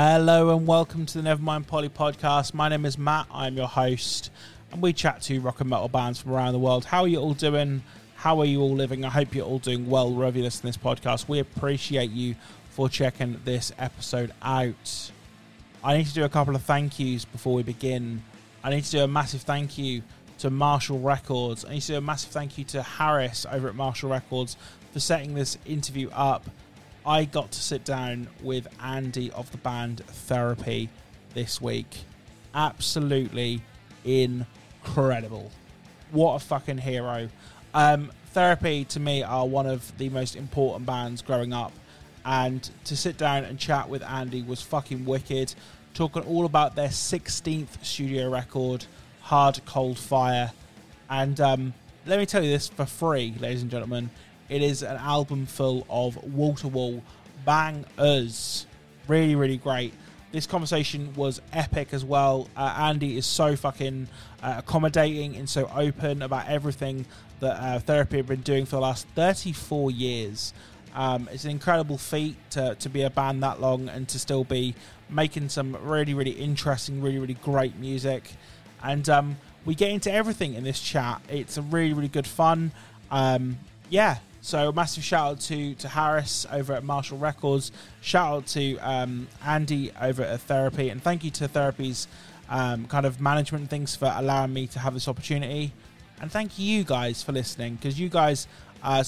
Hello and welcome to the Nevermind Polly podcast. My name is Matt, I'm your host, and we chat to rock and metal bands from around the world. How are you all doing? How are you all living? I hope you're all doing well wherever you listen to this podcast. We appreciate you for checking this episode out. I need to do a couple of thank yous before we begin. I need to do a massive thank you to Marshall Records. I need to do a massive thank you to Harris over at Marshall Records for setting this interview up. I got to sit down with Andy of the band Therapy this week. Absolutely incredible. What a fucking hero. Um, Therapy to me are one of the most important bands growing up. And to sit down and chat with Andy was fucking wicked. Talking all about their 16th studio record, Hard Cold Fire. And um, let me tell you this for free, ladies and gentlemen. It is an album full of wall to wall bangers. Really, really great. This conversation was epic as well. Uh, Andy is so fucking uh, accommodating and so open about everything that uh, Therapy have been doing for the last 34 years. Um, it's an incredible feat to, to be a band that long and to still be making some really, really interesting, really, really great music. And um, we get into everything in this chat. It's a really, really good fun. Um, yeah, so a massive shout out to to Harris over at Marshall Records. Shout out to um, Andy over at Therapy, and thank you to Therapy's um, kind of management and things for allowing me to have this opportunity. And thank you guys for listening because you guys uh,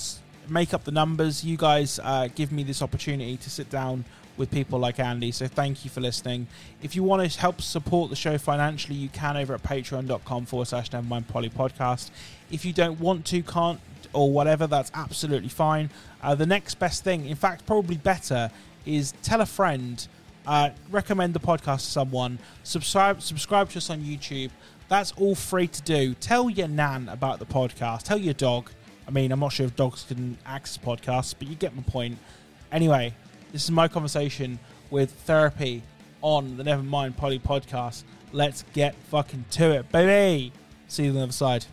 make up the numbers. You guys uh, give me this opportunity to sit down with people like Andy. So thank you for listening. If you want to help support the show financially, you can over at patreon.com forward slash Nevermind Polly podcast. If you don't want to, can't, or whatever, that's absolutely fine. Uh, the next best thing, in fact, probably better, is tell a friend, uh, recommend the podcast to someone, subscribe, subscribe to us on YouTube. That's all free to do. Tell your nan about the podcast. Tell your dog. I mean, I'm not sure if dogs can access podcasts, but you get my point. Anyway, this is my conversation with Therapy on the Nevermind Polly podcast. Let's get fucking to it, baby. See you on the other side.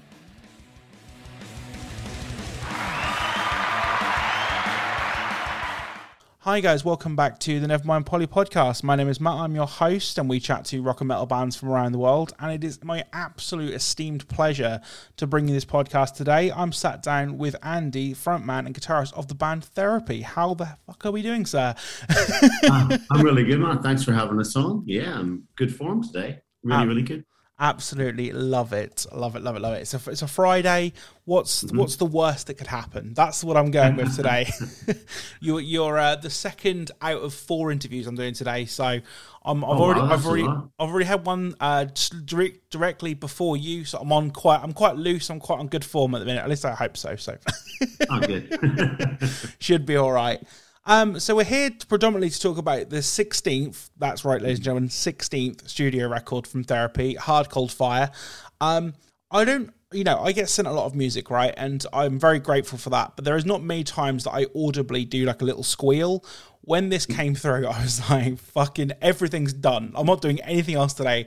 Hi guys, welcome back to the Nevermind Polly podcast. My name is Matt, I'm your host, and we chat to rock and metal bands from around the world. And it is my absolute esteemed pleasure to bring you this podcast today. I'm sat down with Andy, frontman and guitarist of the band Therapy. How the fuck are we doing, sir? uh, I'm really good, man. Thanks for having us on. Yeah, I'm good form today. Really, um, really good. Absolutely love it, love it, love it, love it. It's a it's a Friday. What's mm-hmm. what's the worst that could happen? That's what I'm going with today. you're you're uh, the second out of four interviews I'm doing today, so I'm, I've oh, already wow, I've already I've already had one uh, direct, directly before you, so I'm on quite I'm quite loose. I'm quite on good form at the minute. At least I hope so. So, oh, good. should be all right. Um, so we're here to predominantly to talk about the 16th, that's right, ladies and gentlemen, 16th studio record from Therapy, Hard Cold Fire. Um, I don't, you know, I get sent a lot of music, right? And I'm very grateful for that. But there is not many times that I audibly do like a little squeal. When this came through, I was like, fucking everything's done. I'm not doing anything else today.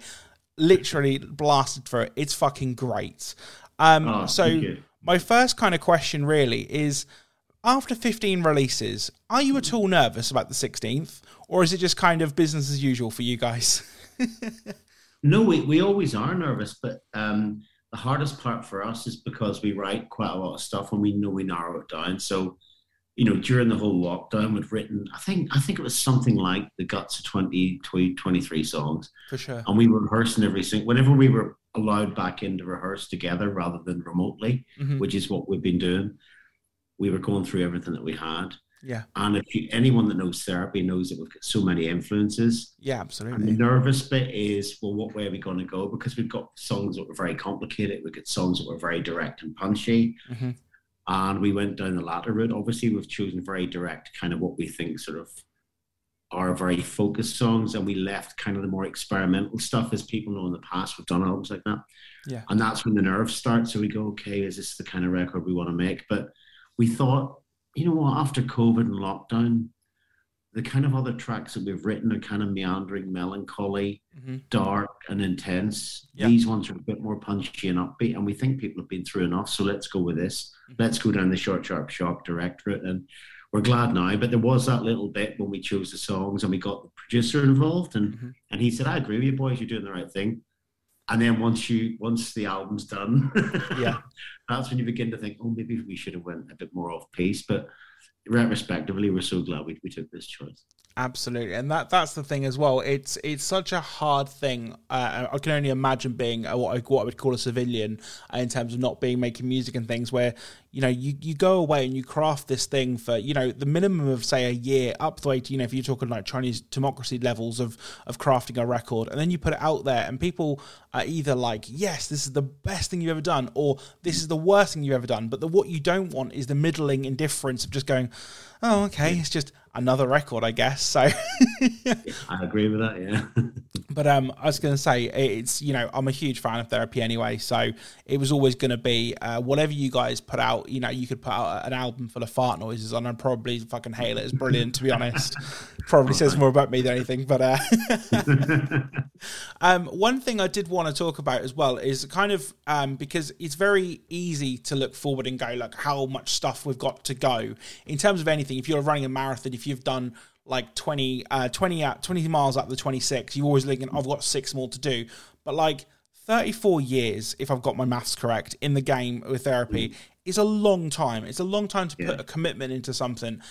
Literally blasted through it. It's fucking great. Um, oh, so my first kind of question really is after 15 releases, are you at all nervous about the 16th, or is it just kind of business as usual for you guys? no, we, we always are nervous, but um, the hardest part for us is because we write quite a lot of stuff and we know we narrow it down. So, you know, during the whole lockdown, we'd written, I think, I think it was something like the guts of 20, 20 23 songs. For sure. And we were rehearsing every single, whenever we were allowed back in to rehearse together rather than remotely, mm-hmm. which is what we've been doing we were going through everything that we had. Yeah. And if you, anyone that knows therapy knows that we've got so many influences. Yeah, absolutely. And the nervous bit is, well, what way are we going to go? Because we've got songs that were very complicated. We've got songs that were very direct and punchy. Mm-hmm. And we went down the latter route. Obviously, we've chosen very direct, kind of what we think sort of are very focused songs. And we left kind of the more experimental stuff, as people know in the past, we've done albums like that. Yeah. And that's when the nerves start. So we go, okay, is this the kind of record we want to make? But we thought, you know what, after COVID and lockdown, the kind of other tracks that we've written are kind of meandering, melancholy, mm-hmm. dark, and intense. These ones are a bit more punchy and upbeat, and we think people have been through enough. So let's go with this. Mm-hmm. Let's go down the short, sharp shock direct route. And we're glad now. But there was that little bit when we chose the songs and we got the producer involved, and mm-hmm. and he said, "I agree with you, boys. You're doing the right thing." And then once you once the album's done, yeah, that's when you begin to think, "Oh, maybe we should have went a bit more off piece." But retrospectively, we're so glad we, we took this choice. Absolutely, and that that's the thing as well. It's it's such a hard thing. Uh, I can only imagine being a, what I, what I would call a civilian uh, in terms of not being making music and things. Where you know you, you go away and you craft this thing for you know the minimum of say a year up the way to you know if you're talking like Chinese democracy levels of of crafting a record, and then you put it out there, and people are either like, yes, this is the best thing you've ever done, or this is the worst thing you've ever done. But the what you don't want is the middling indifference of just going oh, okay, it's just another record, I guess. So I agree with that. Yeah. but um, I was going to say it's you know I'm a huge fan of therapy anyway, so it was always going to be uh, whatever you guys put out. You know, you could put out an album full of fart noises, and I'd probably fucking hail it. It's brilliant, to be honest. probably says more about me than anything. But uh, um, one thing I did want to talk about as well is kind of um, because it's very easy to look forward and go like how much stuff we've got to go in terms of anything. If you're running a marathon, if you've done like 20, uh, 20, out, 20 miles up the 26, you're always thinking, I've got six more to do. But like 34 years, if I've got my maths correct, in the game with therapy mm. is a long time. It's a long time to yeah. put a commitment into something.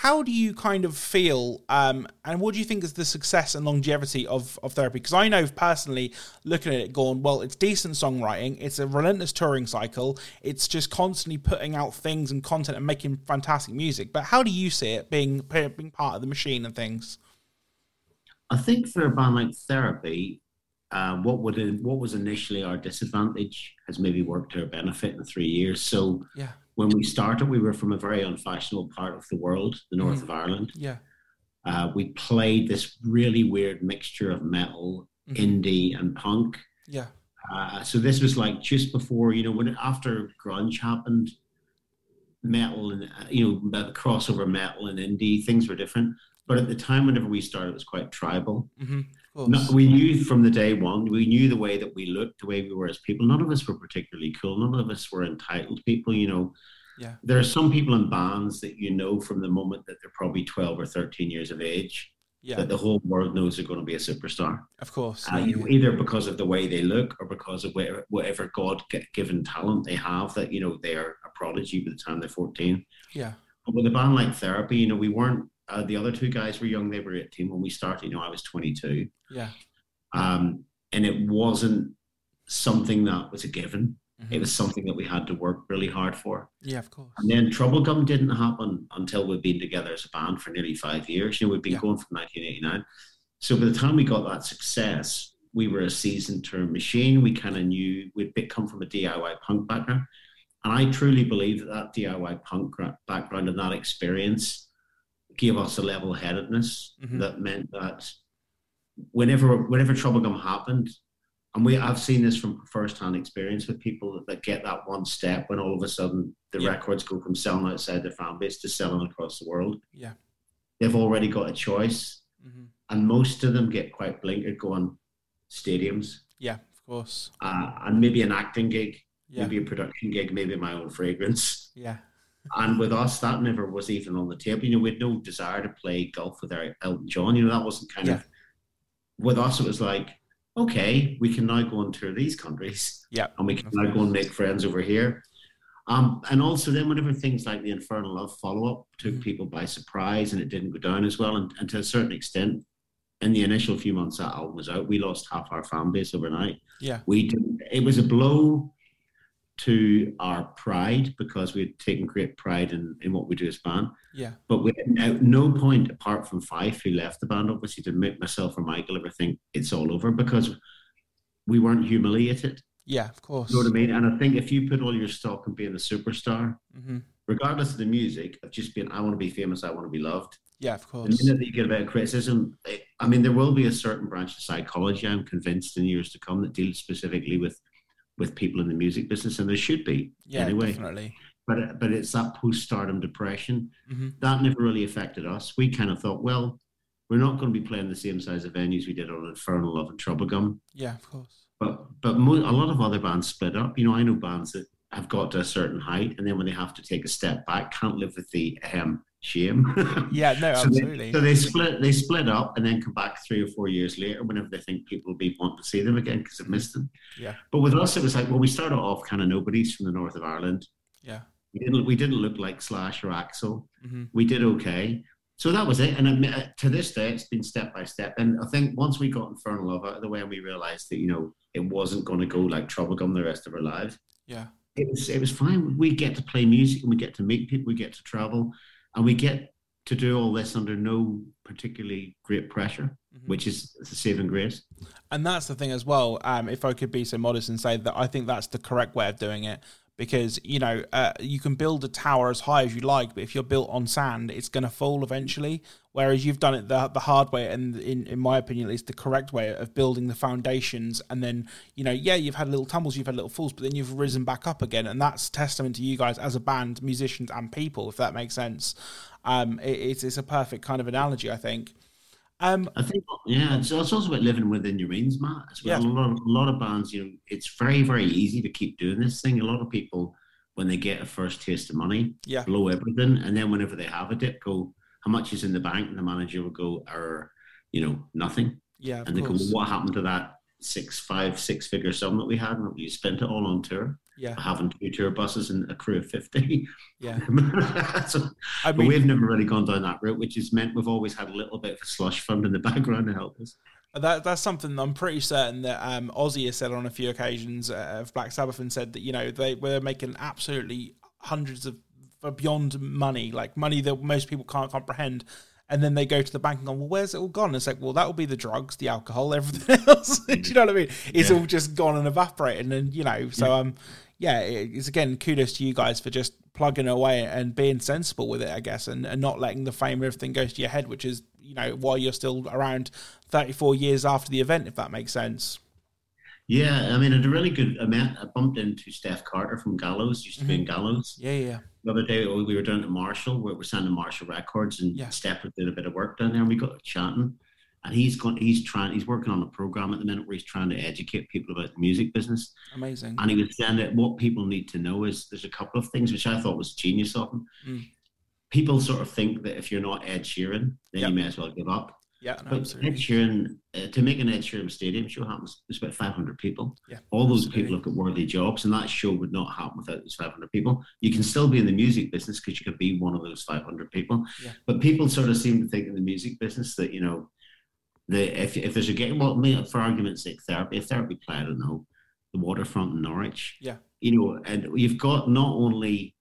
How do you kind of feel, um, and what do you think is the success and longevity of, of therapy? Because I know personally, looking at it, going, well, it's decent songwriting, it's a relentless touring cycle, it's just constantly putting out things and content and making fantastic music. But how do you see it being being part of the machine and things? I think for a band like Therapy, uh, what would what was initially our disadvantage has maybe worked to our benefit in three years. So yeah when we started, we were from a very unfashionable part of the world, the north mm. of Ireland. Yeah. Uh, we played this really weird mixture of metal, mm-hmm. indie, and punk. Yeah. Uh, so this was like just before, you know, when after grunge happened, metal and uh, you know the crossover metal and indie things were different. But at the time, whenever we started, it was quite tribal. Mm-hmm. No, we knew from the day one, we knew the way that we looked, the way we were as people. None of us were particularly cool. None of us were entitled people. You know, yeah. there are some people in bands that you know from the moment that they're probably 12 or 13 years of age yeah. that the whole world knows they're going to be a superstar. Of course. Uh, yeah. Either because of the way they look or because of whatever, whatever God given talent they have that, you know, they are a prodigy by the time they're 14. Yeah. But with a band like Therapy, you know, we weren't uh, the other two guys were young; they were eighteen when we started. You know, I was twenty-two. Yeah. Um, and it wasn't something that was a given. Mm-hmm. It was something that we had to work really hard for. Yeah, of course. And then Troublegum didn't happen until we'd been together as a band for nearly five years. You know, we'd been yeah. going from 1989. So by the time we got that success, we were a seasoned term machine. We kind of knew we'd come from a DIY punk background. And I truly believe that that DIY punk background and that experience gave us a level headedness mm-hmm. that meant that whenever whenever Troublegum happened, and we I've seen this from first hand experience with people that, that, get that one step when all of a sudden the yeah. records go from selling outside their fan base to selling across the world. Yeah. They've already got a choice. Mm-hmm. And most of them get quite blinkered going stadiums. Yeah, of course. Uh, and maybe an acting gig, yeah. maybe a production gig, maybe my own fragrance. Yeah. And with us, that never was even on the table. You know, we had no desire to play golf with Elton John. You know, that wasn't kind yeah. of. With us, it was like, okay, we can now go and tour these countries. Yeah. And we can now go and make friends over here. Um, and also, then whenever things like the Infernal Love follow up took mm-hmm. people by surprise and it didn't go down as well, and, and to a certain extent, in the initial few months that album was out, we lost half our fan base overnight. Yeah. We did, it was a blow to our pride because we had taken great pride in, in what we do as band. Yeah. But we at no point apart from Fyfe who left the band, obviously to make myself or Michael ever think it's all over because we weren't humiliated. Yeah, of course. You know what I mean? And I think if you put all your stock in being a superstar, mm-hmm. regardless of the music, of just being I want to be famous, I want to be loved. Yeah, of course. The minute that you get a bit of criticism, I mean, there will be a certain branch of psychology, I'm convinced, in years to come that deals specifically with with people in the music business, and there should be yeah, anyway. Definitely. But but it's that post-stardom depression mm-hmm. that never really affected us. We kind of thought, well, we're not going to be playing the same size of venues we did on Infernal Love and Troublegum. Yeah, of course. But but mo- a lot of other bands split up. You know, I know bands that have got to a certain height, and then when they have to take a step back, can't live with the um, shame. Yeah, no, so absolutely. They, so they split they split up and then come back three or four years later whenever they think people will be want to see them again because they've missed them. Yeah. But with us, it was like well, we started off kind of nobodies from the north of Ireland. Yeah. We didn't we didn't look like Slash or Axl. Mm-hmm. We did okay. So that was it. And it, to this day, it's been step by step. And I think once we got Infernal Love out of the way and we realized that, you know, it wasn't going to go like Troublegum the rest of our lives. Yeah. It was, it was fine. We get to play music and we get to meet people, we get to travel, and we get to do all this under no particularly great pressure, mm-hmm. which is the saving grace. And that's the thing as well. Um, if I could be so modest and say that I think that's the correct way of doing it because you know uh, you can build a tower as high as you like, but if you're built on sand, it's going to fall eventually. Whereas you've done it the, the hard way, and in, in my opinion, at least the correct way of building the foundations. And then you know, yeah, you've had little tumbles, you've had little falls, but then you've risen back up again, and that's testament to you guys as a band, musicians, and people, if that makes sense. Um, it, it's it's a perfect kind of analogy, I think. Um, I think, yeah, it's, it's also about living within your means, Matt. As well, yeah. a, lot, a lot of bands, you know, it's very, very easy to keep doing this thing. A lot of people, when they get a first taste of money, yeah. blow everything, and then whenever they have a dip, go, "How much is in the bank?" And the manager will go, "Or, you know, nothing." Yeah, and they course. go, well, "What happened to that six, five, six figure sum that we had? And we spent it all on tour." Yeah. having two tour buses and a crew of 50. Yeah. so, I mean, but we've never really gone down that route, which has meant we've always had a little bit of a slush fund in the background to help us. That, that's something I'm pretty certain that um, Ozzy has said on a few occasions uh, of Black Sabbath and said that, you know, they were making absolutely hundreds of beyond money, like money that most people can't comprehend and then they go to the bank and go, well, where's it all gone? it's like, well, that will be the drugs, the alcohol, everything else. Do you know what I mean? It's yeah. all just gone and evaporated, and you know, so um, yeah, it's again kudos to you guys for just plugging away and being sensible with it, I guess, and, and not letting the fame of everything go to your head, which is you know why you're still around 34 years after the event, if that makes sense. Yeah, I mean, I had a really good. I met, I bumped into Steph Carter from Gallows. Used to mm-hmm. be in mm-hmm. Gallows. Yeah, yeah. The other day we were down at Marshall, where we're signing Marshall Records, and yeah. Steph was doing a bit of work down there, and we got chatting and he's going he's trying he's working on a program at the minute where he's trying to educate people about the music business amazing and he was saying that what people need to know is there's a couple of things which i thought was genius of him mm. people sort of think that if you're not ed sheeran then yep. you may as well give up yeah, no, but absolutely. Ed Sheeran, uh, to make an Ed Sheeran stadium show happens, there's about 500 people. Yeah, all those absolutely. people have got worthy jobs, and that show would not happen without those 500 people. You can still be in the music business because you could be one of those 500 people. Yeah. But people sort of seem to think in the music business that you know the if, if there's a game, well, for argument's sake, therapy, if therapy play, I don't know, the waterfront in Norwich. Yeah. You know, and you've got not only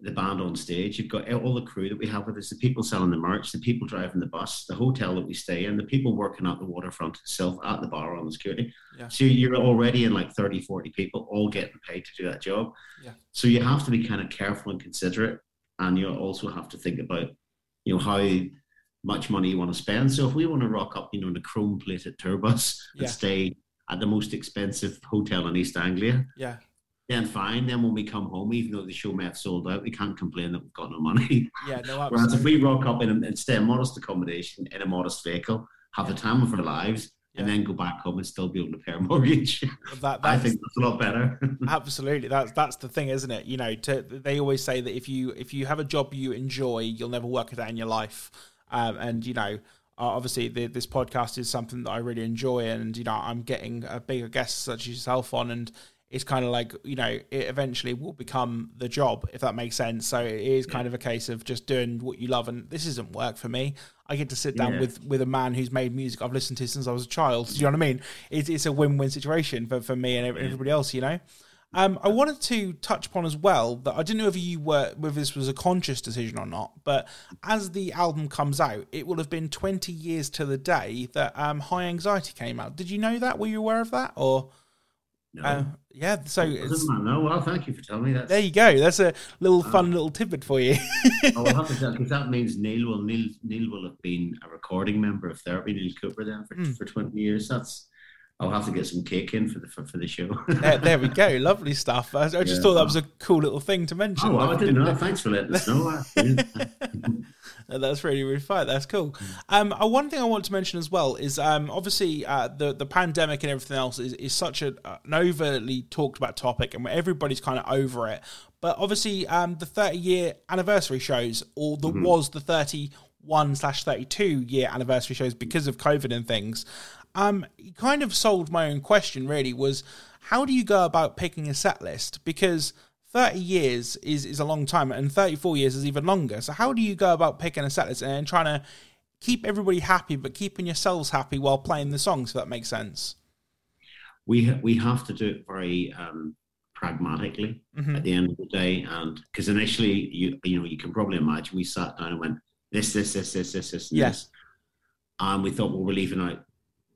the band on stage, you've got all the crew that we have with us, the people selling the merch, the people driving the bus, the hotel that we stay in, the people working at the waterfront itself, at the bar on the security. Yeah. So you're already in like 30, 40 people all getting paid to do that job. Yeah. So you have to be kind of careful and considerate. And you also have to think about, you know, how much money you want to spend. So if we want to rock up, you know, in a chrome plated tour bus and stay at the most expensive hotel in East Anglia, yeah, then fine. Then when we come home, even though the show may have sold out, we can't complain that we've got no money. Yeah, no. Whereas if we rock up in and stay in modest accommodation in a modest vehicle, have yeah. the time of our lives. Yeah. And then go back home and still be able to pay a mortgage. That, I think that's a lot better. absolutely, that's that's the thing, isn't it? You know, to, they always say that if you if you have a job you enjoy, you'll never work a day in your life. Um, and you know, obviously the, this podcast is something that I really enjoy, and you know, I'm getting a bigger guest such as yourself on, and it's kind of like you know, it eventually will become the job if that makes sense. So it is kind yeah. of a case of just doing what you love, and this isn't work for me. I get to sit down yeah. with with a man who's made music I've listened to since I was a child. Do you know what I mean? It's, it's a win win situation for, for me and everybody else. You know. Um, I wanted to touch upon as well that I didn't know if you were whether this was a conscious decision or not, but as the album comes out, it will have been 20 years to the day that um, High Anxiety came out. Did you know that? Were you aware of that? Or no. Uh, yeah, so it's, no. Well, thank you for telling me that. There you go. That's a little fun uh, little tidbit for you. I'll have to tell because that means Neil will Neil Neil will have been a recording member of Therapy, Neil Cooper, then for, mm. for 20 years. That's I'll have to get some cake in for the for, for the show. there, there, we go. Lovely stuff. I, I just yeah. thought that was a cool little thing to mention. Oh, well, I didn't know. Thanks for letting us know. That's really really fun. That's cool. Um, uh, one thing I want to mention as well is um, obviously uh, the the pandemic and everything else is, is such a, uh, an overly talked about topic, and everybody's kind of over it. But obviously, um, the 30 year anniversary shows, or the Mm-hmm. was the 31 slash 32 year anniversary shows because of COVID and things. Um, kind of solved my own question. Really, was how do you go about picking a set list? Because 30 years is, is a long time and 34 years is even longer. So how do you go about picking a set list and trying to keep everybody happy, but keeping yourselves happy while playing the songs, if that makes sense? We ha- we have to do it very um, pragmatically Mhm. at the end of the day, and because initially you you know you can probably imagine we sat down and went this this this this this this and Yes. this, and we thought well we're leaving out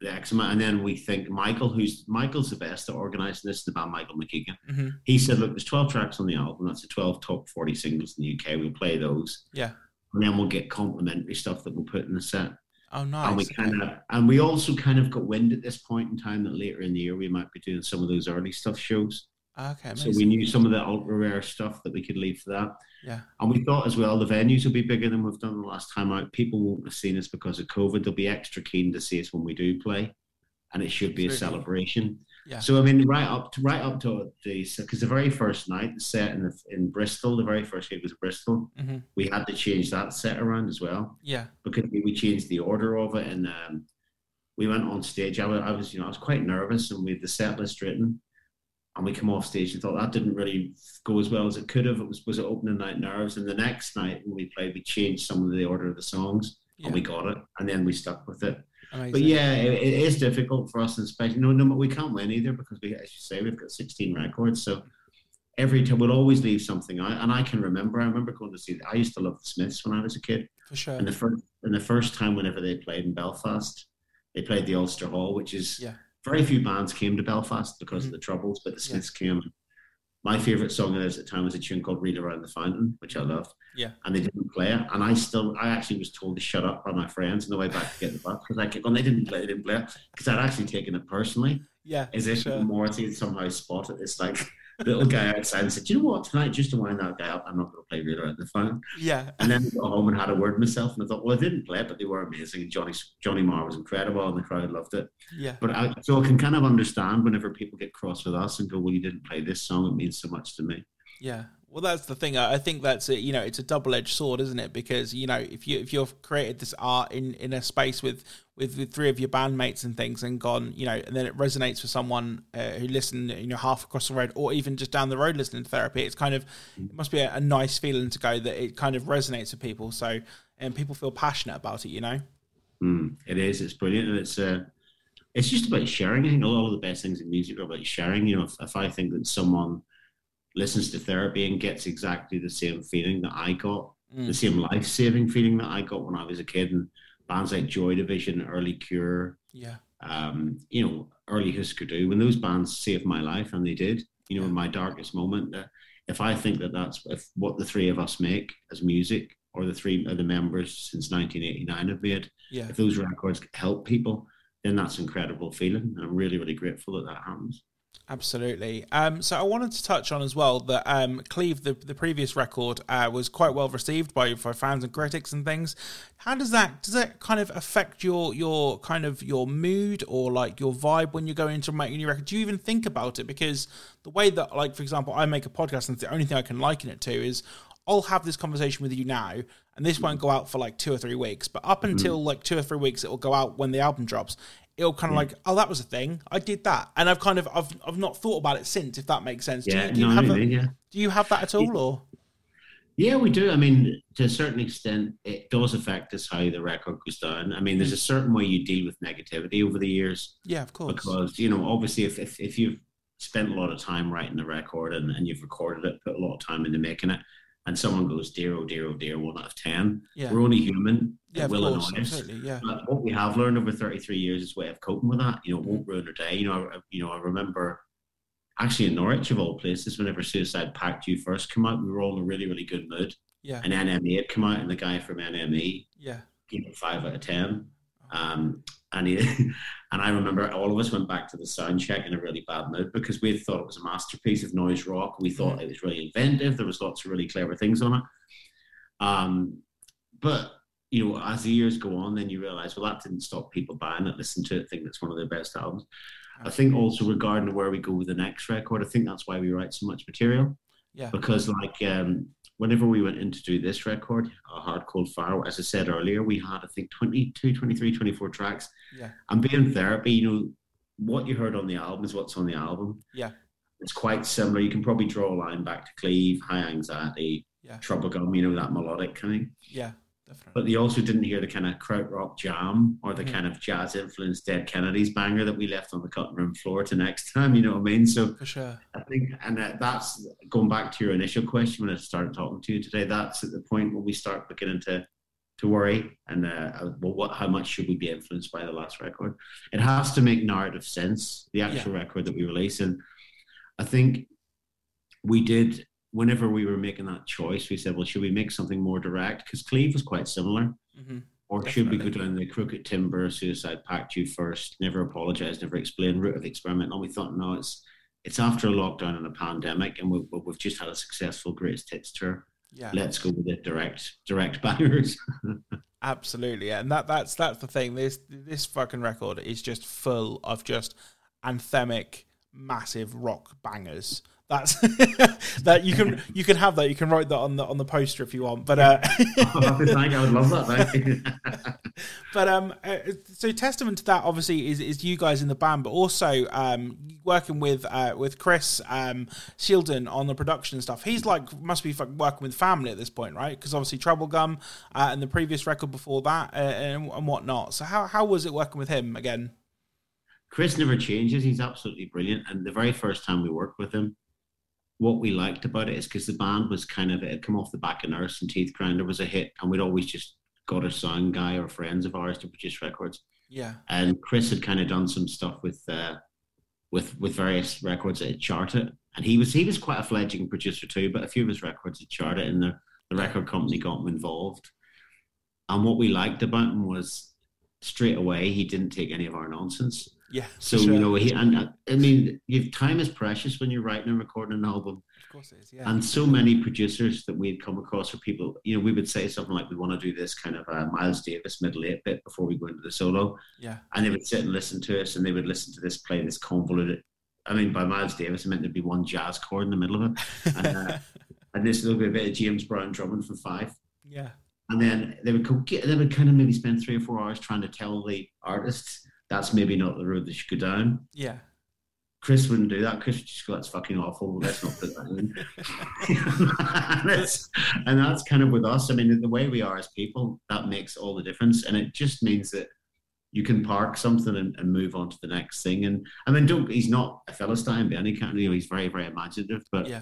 the X amount, and then we think Michael, who's Michael's the best at organising this, the band Michael McKeegan. Mhm. He said, look, there's 12 tracks on the album. That's the 12 top 40 singles in the UK. We'll play those. Yeah. And then we'll get complimentary stuff that we'll put in the set. Oh, nice. And we kind of, and we also kind of got wind at this point in time that later in the year we might be doing some of those early stuff shows. Okay, So we knew some of the ultra rare stuff that we could leave for that. yeah. And we thought as well the venues will be bigger than we've done the last time out. People won't have seen us because of COVID. They'll be extra keen to see us when we do play, and it should be a celebration. Yeah. So I mean, right up to right up to the because the very first night the set in the, in Bristol, the very first gig was Bristol. Mhm. We had to change that set around as well Yeah. because we we changed the order of it, and um, we went on stage. I was, I was, you know, I was quite nervous, and we had the set list written, and we come off stage and thought that didn't really go as well as it could have. It was was it opening night nerves, and the next night when we played, we changed some of the order of the songs, Yeah. and we got it, and then we stuck with it. Amazing. But yeah, it, it is difficult for us, especially no, no, but we can't win either because we, as you say, we've got 16 records, so. Every time we'll always leave something out, and I can remember. I remember going to see. I used to love the Smiths when I was a kid, for sure. and the first and the first time whenever they played in Belfast, they played the Ulster Hall, which is Yeah. Very few bands came to Belfast because of mm-hmm. the troubles, but the Yeah. Smiths came. My favourite song of theirs at the time was a tune called "Reel Around the Fountain," which I loved. Yeah. And they didn't play it, and I still, I actually was told to shut up by my friends on the way back to get the bus because I kept on. They didn't play, they didn't play it because I'd actually taken it personally, yeah. is it sure. Morty had somehow spotted this like little guy outside and said, "Do "You know what? Tonight, just to wind that guy up, I'm not going to play "Reel Around the Fountain." Yeah. And then I got home and had a word myself, and I thought, well, I didn't play it, but they were amazing. And Johnny Johnny Marr was incredible, and the crowd loved it. Yeah. But I, so I can kind of understand whenever people get cross with us and go, "Well, you didn't play this song; it means so much to me." Yeah. Well, that's the thing. I think that's it. You know, it's a double-edged sword, isn't it? Because you know, if you if you've created this art in in a space with with, three of your bandmates and things, and gone, you know, and then it resonates with someone uh, who listen, you know, half across the road, or even just down the road listening to therapy, it's kind of it must be a, a nice feeling to go that it kind of resonates with people. So, and people feel passionate about it. You know. Mm, it is. It's brilliant, and it's uh, it's just about sharing. I think a lot of the best things in music are about sharing. You know, if, if I think that someone listens to therapy and gets exactly the same feeling that I got, Mm. the same life saving feeling that I got when I was a kid, and bands like Joy Division, Early Cure, Yeah. um, you know, early Husker Du, when those bands saved my life, and they did, you know, in my darkest moment, uh, if I think that that's if what the three of us make as music, or the three of the members since 1989 have made, Yeah. if those records help people, then that's an incredible feeling. And I'm really, really grateful that that happens. Absolutely. Um, so I wanted to touch on as well that um, Cleave, the, the previous record, uh, was quite well received by, by fans and critics and things. How does that does that kind of affect your your kind of your mood or like your vibe when you go into making a new record? Do you even think about it? Because the way that, like for example, I make a podcast and the only thing I can liken it to is I'll have this conversation with you now, and this won't go out for like two or three weeks. But up until like two or three weeks, it will go out when the album drops. It'll kind of hmm. like, oh, that was a thing. I did that, and I've kind of I've I've not thought about it since. If that makes sense. Yeah, do you, do you no, have I a, yeah. do you have that at all, or Yeah, we do. I mean, to a certain extent, it does affect us how the record goes down. I mean, there's hmm. a certain way you deal with negativity over the years yeah, of course, because, you know, obviously, if, if, if you've spent a lot of time writing the record and, and you've recorded it, put a lot of time into making it, and someone goes, dear, oh, dear, oh, dear, one out of 10, yeah, we're only human. yeah, will course, annoy us. absolutely, yeah, But what we have learned over 33 years is way of coping with that. You know, it won't ruin our day. You know, I, you know, I remember actually in Norwich of all places, whenever Suicide Pact you first come out, we were all in a really, really good mood. yeah, And NME had come out, and the guy from NME yeah, gave it five out of ten. Um, and he, and I remember all of us went back to the sound check in a really bad mood because we thought it was a masterpiece of noise rock. We thought it was really inventive. There was lots of really clever things on it. Um, but you know, as the years go on, then you realize, well, that didn't stop people buying it, listen to it, think that's one of their best albums. I think also regarding where we go with the next record, I think that's why we write so much material Yeah. Because like um, whenever we went in to do this record, a hard cold fire, as I said earlier, we had I think 22, 23, 24 tracks. Yeah. And being therapy, you know, what you heard on the album is what's on the album. Yeah. It's quite similar. You can probably draw a line back to Cleave, High Anxiety, Yeah. Troublegum, you know, that melodic kind Yeah. Definitely. but they also didn't hear the kind of krautrock jam or the Mhm. kind of jazz influenced Dead Kennedys banger that we left on the cutting room floor to next time. You know what I mean? So For sure. I think, and uh, that's going back to your initial question when I started talking to you today. That's at the point when we start beginning to to worry and uh, uh, well, what how much should we be influenced by the last record? It has to make narrative sense. The actual record that we release, and I think we did. Whenever we were making that choice, we said, "Well, should we make something more direct?" Because Cleave was quite similar. hmm Or should we go down the crooked timber, suicide pact you first, never apologize, never explain, route of experiment? And we thought, no, it's it's after a lockdown and a pandemic, and we've, we've just had a successful greatest hits tour. Yeah. Let's go with the direct direct bangers. Absolutely, yeah. and that that's that's the thing. This this fucking record is just full of just anthemic, massive rock bangers. That's that you can you can have that. You can write that on the on the poster if you want. But uh, I would love that. But um, uh, so testament to that obviously is is you guys in the band, but also um working with uh with Chris um Sheldon on the production stuff. He's like must be working with family at this point, right? Because obviously Troublegum uh, and the previous record before that uh, and, and whatnot. So how how was it working with him again? Chris never changes. He's absolutely brilliant. And the very first time we worked with him, what we liked about it is because the band was kind of it had come off the back of Nurse and Teethgrinder was a hit, and we'd always just got a sound guy or friends of ours to produce records. Yeah, And Chris had kind of done some stuff with uh, with with various records that had charted, and he was he was quite a fledgling producer too. But a few of his records had charted, and the the record company got him involved. And what we liked about him was straight away he didn't take any of our nonsense. Yeah. So sure. you know, he and uh, I mean, you've time is precious when you're writing and recording an album, of course it is. Yeah, and so many producers that we'd come across are people. You know, we would say something like, "We want to do this kind of uh, Miles Davis middle eight bit before we go into the solo," yeah, and they would sit and listen to us, and they would listen to this play this convoluted. I mean, by Miles Davis, I meant there'd be one jazz chord in the middle of it, and, uh, and this little bit, a bit of James Brown drumming from Fyfe. yeah, And then they would go, they would kind of maybe spend three or four hours trying to tell the artists that's maybe not the road they should go down. yeah. Chris wouldn't do that. Chris would just go, that's fucking awful. Let's not put that in. and, that's, and that's kind of with us. I mean, the way we are as people, that makes all the difference. And it just means that you can park something and, and move on to the next thing. And I mean, don't, he's not a Philistine by any kind. You know, he's very, very imaginative. But Yeah.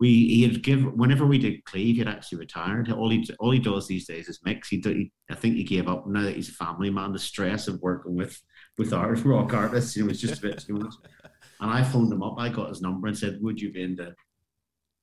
we, he had give whenever we did Cleave, he'd actually retired. All he, all he does these days is mix. He, he I think he gave up now that he's a family man. The stress of working with with art rock artists, you know, was just a bit too much. And I phoned him up. I got his number and said, "Would you be into,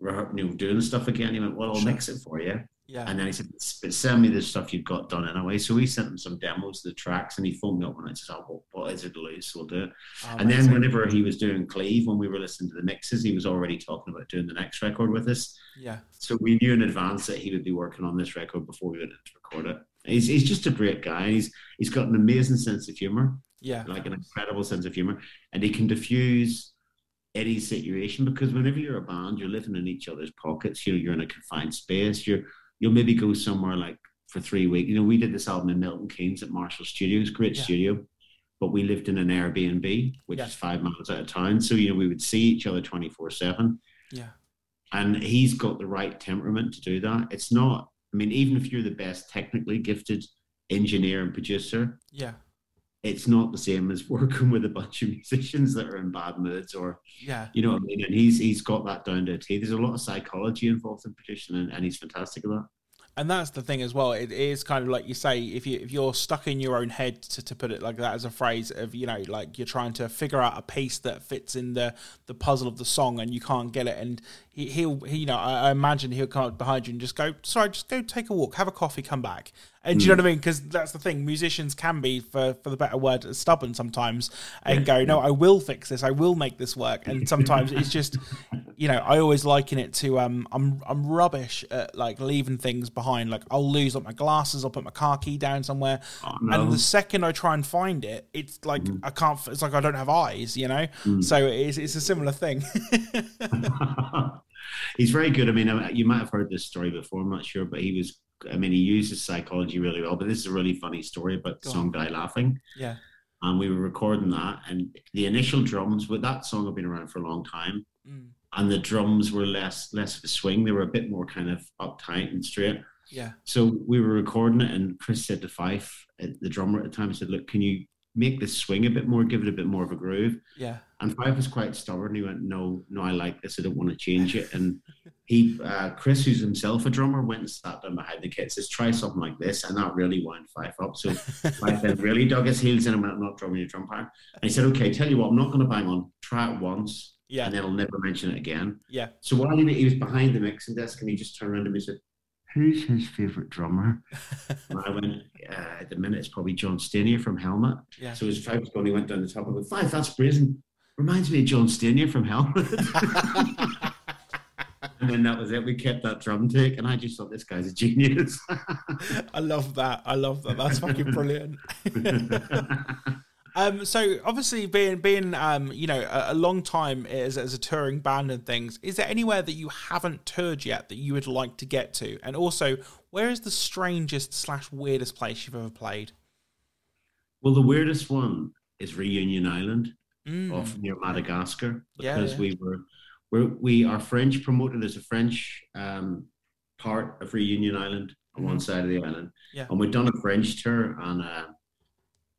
you know, doing stuff again?" He went, "Well, I'll mix it for you." Yeah, And then he said, "But send me the stuff you've got done anyway." So we sent him some demos of the tracks, and he phoned me up and I said, "Oh, well, what is it to lose? We'll do it." Oh, and then whenever he was doing Cleave, when we were listening to the mixes, he was already talking about doing the next record with us. yeah, So we knew in advance that he would be working on this record before we went in to record it. He's, he's just a great guy. and He's he's got an amazing sense of humor yeah, like an incredible sense of humor, and he can diffuse any situation because whenever you're a band, you're living in each other's pockets. You know, you're in a confined space. You're you'll maybe go somewhere like for three weeks. You know, we did this album in Milton Keynes at Marshall Studios, great Yeah. studio, but we lived in an Airbnb, which Yeah. is five miles out of town. So you know, we would see each other twenty four seven yeah, and he's got the right temperament to do that. It's not. I mean, even if you're the best technically gifted engineer and producer, yeah, it's not the same as working with a bunch of musicians that are in bad moods or yeah. you know what I mean. And he's he's got that down to a T. There's a lot of psychology involved in producing, and, and he's fantastic at that. and that's the thing as well. It is kind of like you say, if you if you're stuck in your own head, to, to put it like that as a phrase of you know, like you're trying to figure out a piece that fits in the the puzzle of the song, and you can't get it, and he, he'll he, you know, I, I imagine he'll come up behind you and just go, sorry, just go take a walk, have a coffee, come back. And do you hmm. know what I mean? Because that's the thing. Musicians can be, for for the better word, stubborn sometimes, and go, no, I will fix this. I will make this work. And sometimes it's just, you know, I always liken it to um, I'm I'm rubbish at like leaving things behind. Like I'll lose like my glasses, I'll put my car key down somewhere, oh, no. and the second I try and find it, it's like hmm. I can't. It's like I don't have eyes, you know. Hmm. So it's it's a similar thing. he's very good. I mean, you might have heard this story before. I'm not sure, but he was. I mean, he uses psychology really well. But this is a really funny story about the song "Die Laughing." Yeah. And we were recording that, and the initial drums with that song have been around for a long time, mm. and the drums were less less of a swing. They were a bit more kind of uptight and straight. Yeah. So we were recording it, and Chris said to Fyfe, the drummer at the time, said, "Look, can you make this swing a bit more, give it a bit more of a groove. Yeah. And Fyfe was quite stubborn. He went, no, no, I like this. I don't want to change it. And he, uh, Chris, who's himself a drummer, went and sat down behind the kit, says, try something like this. And that really wound Fyfe up. So Fyfe then really dug his heels in and went, I'm not drumming your drum part. And he said, okay, tell you what, I'm not going to bang on. Try it once. Yeah. And then I'll never mention it again. Yeah. So while he was behind the mixing desk and he just turned around to me and said, who's his favourite drummer? and I went, uh, at the minute, it's probably John Stanier from Helmet. Yeah. So his five was going, he went down the top. I go, Fyfe, that's brazen. Reminds me of John Stanier from Helmet. and then that was it. We kept that drum take, and I just thought this guy's a genius. I love that. I love that. That's fucking brilliant. Um, so obviously, being being um, you know a, a, long time as, as a touring band and things, is there anywhere that you haven't toured yet that you would like to get to? And also, where is the strangest slash weirdest place you've ever played? Well, the weirdest one is Reunion Island, mm. off near Madagascar, because yeah, yeah. we were we're, we are French promoted. as a French um, part of Reunion Island on mm-hmm. one side of the island, yeah. and we've done a French tour and. Uh,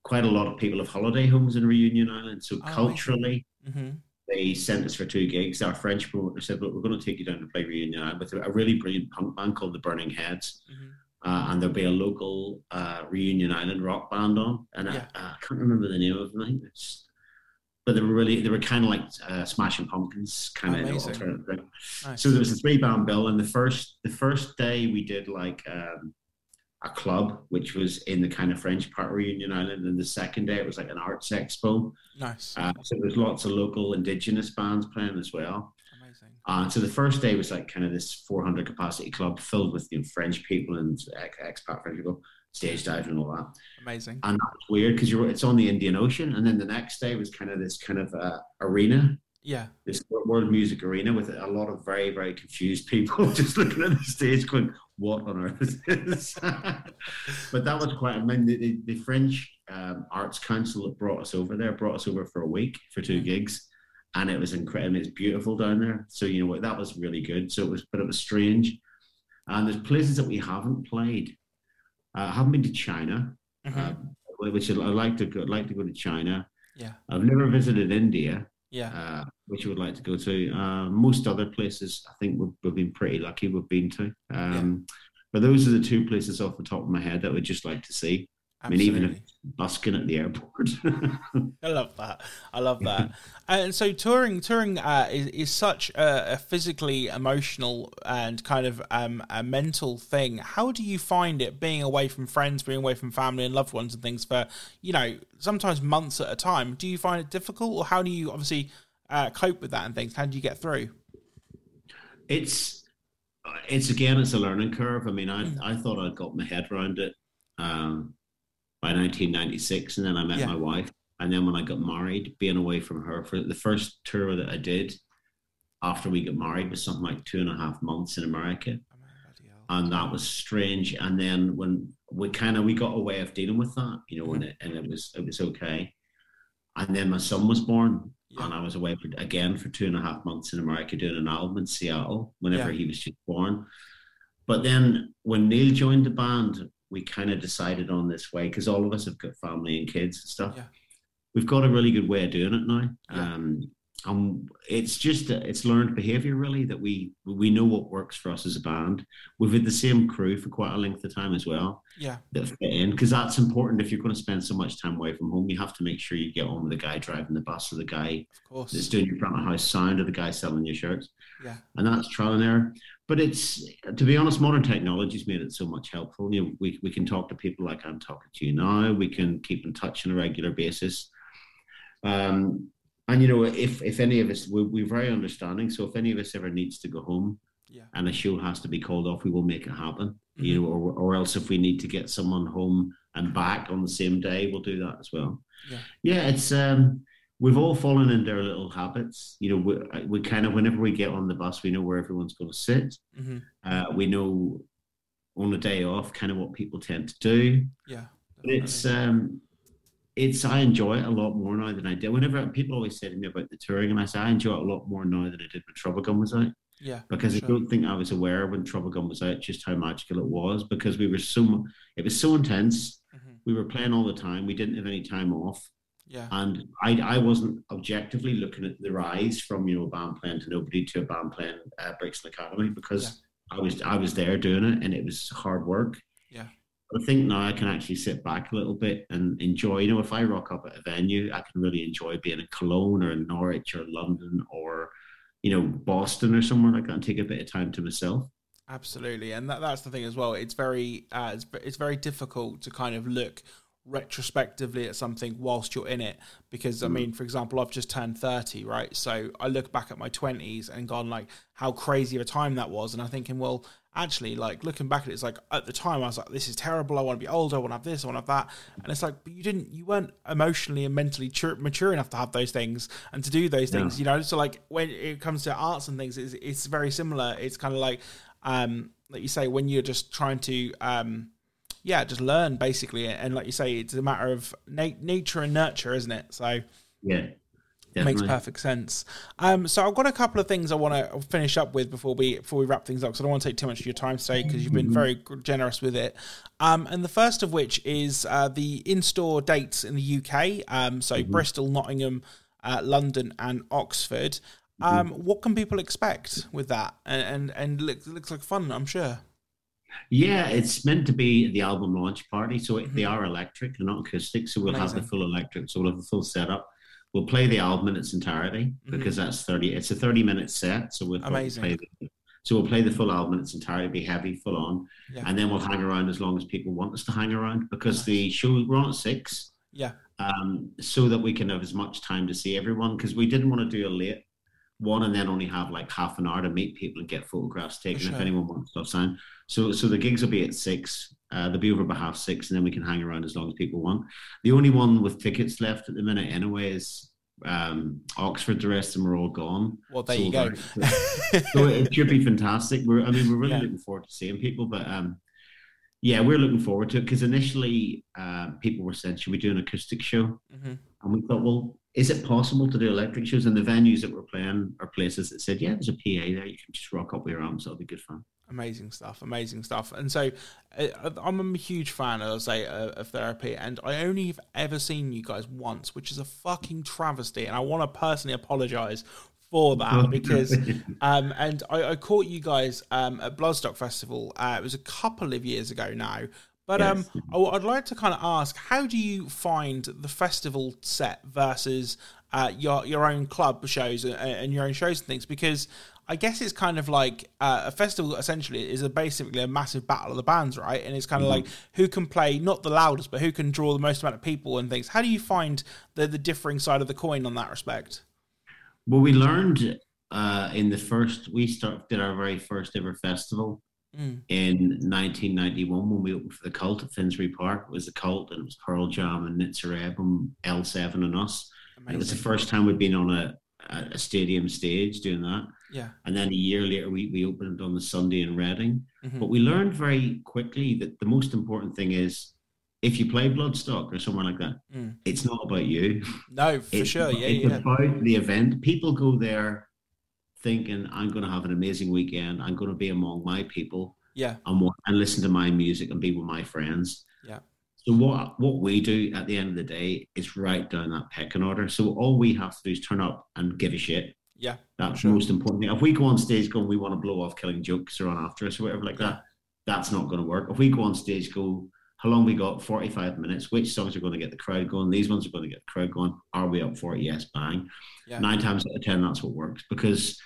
quite a lot of people have holiday homes in Reunion Island. So oh, culturally, mm-hmm. they sent us for two gigs. Our French promoter said, "Look, we're going to take you down to play Reunion Island with a really brilliant punk band called the Burning Heads." Mm-hmm. Uh, and there'll be a local uh, Reunion Island rock band on, and yeah. I, I, can't remember the name of them. I think It's, but they were really they were kind of like uh, Smashing Pumpkins, kind of alternative. Nice. So there was a three band bill, and the first the first day we did like um, a club which was in the kind of French part of Reunion Island. And the second day it was like an arts expo. Nice. Uh, so there's lots of local indigenous bands playing as well. Amazing. Uh, so the first day was like kind of this 400 capacity club filled with you know, French people and expat French people, stage dive and all that. Amazing. And that was weird because you're it's on the Indian Ocean. And then the next day was kind of this kind of uh, arena yeah. This world music arena with a lot of very, very confused people just looking at the stage going, what on earth is this? but that was quite, I mean, the, the, French um, Arts Council that brought us over there brought us over for a week for two mm. gigs. And it was incredible. It's beautiful down there. So, you know what, that was really good. So it was, but it was strange. And there's places that we haven't played. Uh, I haven't been to China, mm-hmm. uh, which I'd like to go, like to go to China. Yeah. I've never visited India yeah, uh, which you would like to go to. Uh, most other places, I think we've, we've, been pretty lucky we've been to. Um, yeah. But those are the two places off the top of my head that I would just like to see. Absolutely. I mean, even if busking at the airport. I love that. I love that. and so touring, touring uh, is, is such a, a, physically emotional and kind of um, a mental thing. How do you find it being away from friends, being away from family and loved ones and things for, you know, sometimes months at a time? Do you find it difficult or how do you obviously uh, cope with that and things? How do you get through? It's, it's again, it's a learning curve. I mean, I, mm. I thought I'd got my head around it. Um, by 1996, and then I met yeah. my wife. And then when I got married, being away from her for the first tour that I did after we got married was something like two and a half months in America. And that was strange. And then when we kind of we got a way of dealing with that, you know, and it and it was it was okay. And then my son was born, yeah. and I was away for, again for two and a half months in America doing an album in Seattle whenever yeah. he was just born. But then when Neil joined the band, we kind of decided on this way because all of us have got family and kids and stuff. Yeah. We've got a really good way of doing it now. Yeah. Um, and it's just it's learned behavior really that we we know what works for us as a band. We've had the same crew for quite a length of time as well. Yeah, that fit in because that's important. If you're going to spend so much time away from home, you have to make sure you get on with the guy driving the bus or the guy Of that's doing your front of house sound or the guy selling your shirts. Yeah, and that's trial and error. But it's to be honest, modern technology's made it so much helpful. You know, we we can talk to people like I'm talking to you now. We can keep in touch on a regular basis. Um, and you know, if if any of us, we, we're very understanding. So if any of us ever needs to go home, yeah. and a show has to be called off, we will make it happen. Mm-hmm. You know, or or else if we need to get someone home and back on the same day, we'll do that as well. Yeah, yeah it's um, we've all fallen into our little habits. You know, we, we kind of whenever we get on the bus, we know where everyone's going to sit. Mm-hmm. Uh, we know on a day off kind of what people tend to do. Yeah, it's um, it's I enjoy it a lot more now than I did. Whenever people always say to me about the touring, and I say I enjoy it a lot more now than I did when Troublegum was out. Yeah, because sure. I don't think I was aware when Troublegum was out just how magical it was because we were so it was so intense. Mm-hmm. We were playing all the time. We didn't have any time off. Yeah. And I, I wasn't objectively looking at the rise from you know a band playing to nobody to a band playing uh, Brixton Academy because yeah. I was I was there doing it and it was hard work. Yeah. I think now I can actually sit back a little bit and enjoy. You know, if I rock up at a venue, I can really enjoy being in Cologne or in Norwich or London or you know Boston or somewhere like that and take a bit of time to myself. Absolutely, and that, that's the thing as well. It's very uh, it's, it's very difficult to kind of look retrospectively at something whilst you're in it. Because i mm. mean for example i've just turned 30 right? So i look back at my 20s and gone like how crazy of a time that was. And i'm thinking well actually like looking back at it it's like at the time i was like this is terrible. I want to be older. I want to have this. I want to have that. And it's like but you didn't you weren't emotionally and mentally mature enough to have those things and to do those things you know? So like when it comes to arts and things it's, it's very similar. It's kind of like um like you say when you're just trying to um yeah, just learn basically. And like you say, it's a matter of na- nature and nurture, isn't it? So yeah. Definitely. Makes perfect sense. Um, so I've got a couple of things I want to finish up with before we before we wrap things up. Because I don't want to take too much of your time today because you've been mm-hmm. very generous with it. Um, and the first of which is uh, the in-store dates in the UK. Um, so mm-hmm. Bristol, Nottingham, uh, London, and Oxford. Mm-hmm. Um, what can people expect with that? And and, and looks looks like fun, I'm sure. Yeah, it's meant to be the album launch party. So mm-hmm. they are electric, they're not acoustic. So we'll Amazing. have the full electric. So we'll have the full setup. We'll play the album in its entirety mm-hmm. because that's 30, it's a 30 minute set. So we'll Amazing. play the, so we'll play the full album in its entirety, be heavy, full on. Yeah. And then we'll hang around as long as people want us to hang around because nice. the show, we're on at six. Yeah. Um, so that we can have as much time to see everyone because we didn't want to do a late one and then only have like half an hour to meet people and get photographs taken sure. if anyone wants stuff signed. So so the gigs will be at six. Uh, they'll be over by half six, and then we can hang around as long as people want. The only one with tickets left at the minute, anyway, is um, Oxford. The rest of them are all gone. Well, there so you go. so it should be fantastic. We're, I mean, we're really yeah. looking forward to seeing people, but um, yeah, we're looking forward to it because initially uh, people were saying, "Should we do an acoustic show?" Mm-hmm. And we thought, well, is it possible to do electric shows? And the venues that we're playing are places that said, yeah, there's a PA there. You can just rock up with your arms. It'll be good fun. Amazing stuff, amazing stuff. And so, uh, I'm a huge fan, I'll say, uh, of therapy, and I only have ever seen you guys once, which is a fucking travesty. And I want to personally apologize for that because, um, and I, I, caught you guys um, at Bloodstock Festival. Uh, it was a couple of years ago now, but um, yes. um, I'd like to kind of ask, how do you find the festival set versus uh, your your own club shows and, and, your own shows and things? Because I guess it's kind of like uh, a festival. Essentially, is a basically a massive battle of the bands, right? And it's kind of mm-hmm. like who can play not the loudest, but who can draw the most amount of people and things. How do you find the the differing side of the coin on that respect? Well, we learned uh, in the first we start did our very first ever festival Mm. In 1991, when we opened for the Cult at Finsbury Park, it was the Cult and it was Pearl Jam and Nitzer Ebb and L7 and us. And it was the first time we'd been on a, a stadium stage doing that. Yeah. And then a year later, we, we opened on the Sunday in Reading. Mm-hmm. But we learned very quickly that the most important thing is if you play Bloodstock or somewhere like that, mm. it's not about you. No, for it's, sure. Yeah, it's yeah. about the event. People go there thinking I'm going to have an amazing weekend. I'm going to be among my people. Yeah. And and listen to my music and be with my friends. Yeah. So what what we do at the end of the day is write down that pecking order. So all we have to do is turn up and give a shit. Yeah. That's sure. most important thing. If we go on stage going, we want to blow off Killing Joke's or on after us or whatever like that, that's not going to work. If we go on stage, go, how long we got? 45 minutes. Which songs are going to get the crowd going? These ones are going to get the crowd going. Are we up for it? Yes, bang. Yeah. Nine times out of 10, that's what works because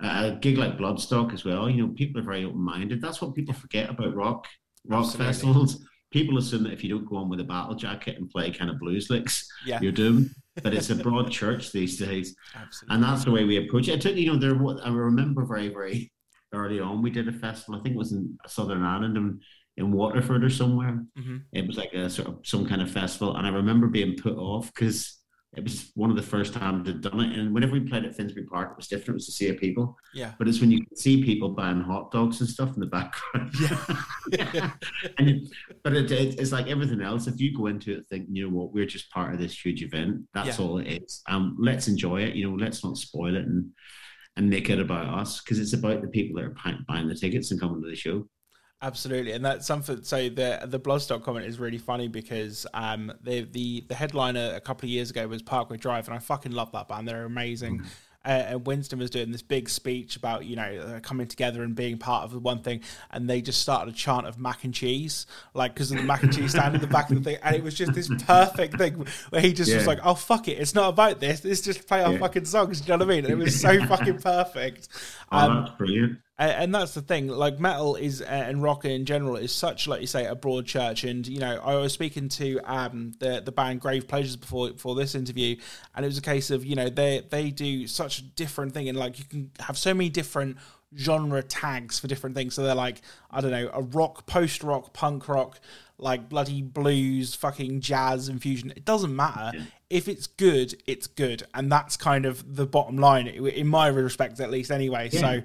a gig like Bloodstock as well, you know, people are very open minded. That's what people forget about rock rock Absolutely. festivals. People assume that if you don't go on with a battle jacket and play kind of blues licks, yeah. you're doomed. But it's a broad church these days, Absolutely. and that's the way we approach it. I took, you know, there. I remember very, very early on, we did a festival. I think it was in Southern Ireland and in Waterford or somewhere. Mm-hmm. It was like a sort of some kind of festival, and I remember being put off because it was one of the first times I'd done it. And whenever we played at Finsbury Park, it was different. It was to see people. Yeah. But it's when you can see people buying hot dogs and stuff in the background. Yeah. and but it, it, it's like everything else. If you go into it thinking, you know what, we're just part of this huge event. That's Yeah. all it is. Um, let's enjoy it. You know, let's not spoil it and and make it about us because it's about the people that are buying the tickets and coming to the show. Absolutely, and that's something. So the the Bloodstock comment is really funny because um the the the headliner a couple of years ago was Parkway Drive, and I fucking love that band. They're amazing. Uh, and Winston was doing this big speech about you know uh, coming together and being part of the one thing, and they just started a chant of mac and cheese, like because of the mac and cheese stand in the back of the thing, and it was just this perfect thing where he just was like, "Oh fuck it, it's not about this. It's just play our Yeah. fucking songs." Do you know what I mean? And it was so fucking perfect. Oh, Um, that's brilliant. And, and that's the thing like metal is uh, and rock in general is such like you say a broad church. And you know i was speaking to um the the band grave pleasures before for this interview and it was a case of you know they they do such a different thing. And like you can have so many different genre tags for different things. So they're like i don't know a rock post rock punk rock like bloody blues fucking jazz infusion it doesn't matter. If it's good it's good. And that's kind of the bottom line in my respect at least anyway. Yeah. so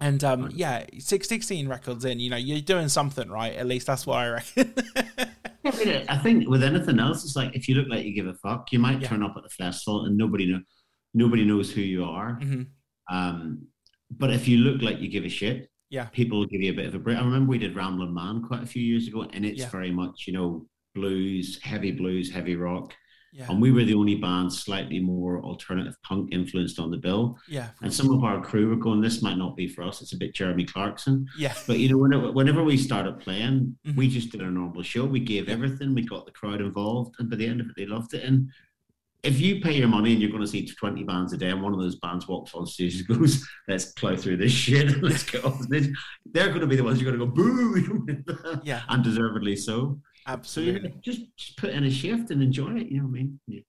and um, yeah, six, 16 records in, you know, you're doing something right. At least that's what I reckon. I think with anything else, it's like if you look like you give a fuck, you might Yeah. turn up at the festival and nobody know nobody knows who you are. Mhm. Um, but if you look like you give a shit, Yeah. people will give you a bit of a break. I remember we did Ramblin' Man quite a few years ago, and it's Yeah. very much you know blues, heavy blues, heavy rock, Yeah. and we were the only band slightly more alternative punk influenced on the bill. yeah. And some of our crew were going, "This might not be for us. It's a bit Jeremy Clarkson." Yeah. But you know, whenever, whenever we started playing, Mhm. we just did our normal show. We gave everything. We got the crowd involved, and by the end of it, they loved it. And if you pay your money and you're going to see twenty bands a day, and one of those bands walks on stage and goes, "Let's plow through this shit and let's get off this," they're going to be the ones you're going to go boo, Yeah. and deservedly so. So Absolutely. know, just just put in a shift and enjoy it. You know what I mean? Yeah.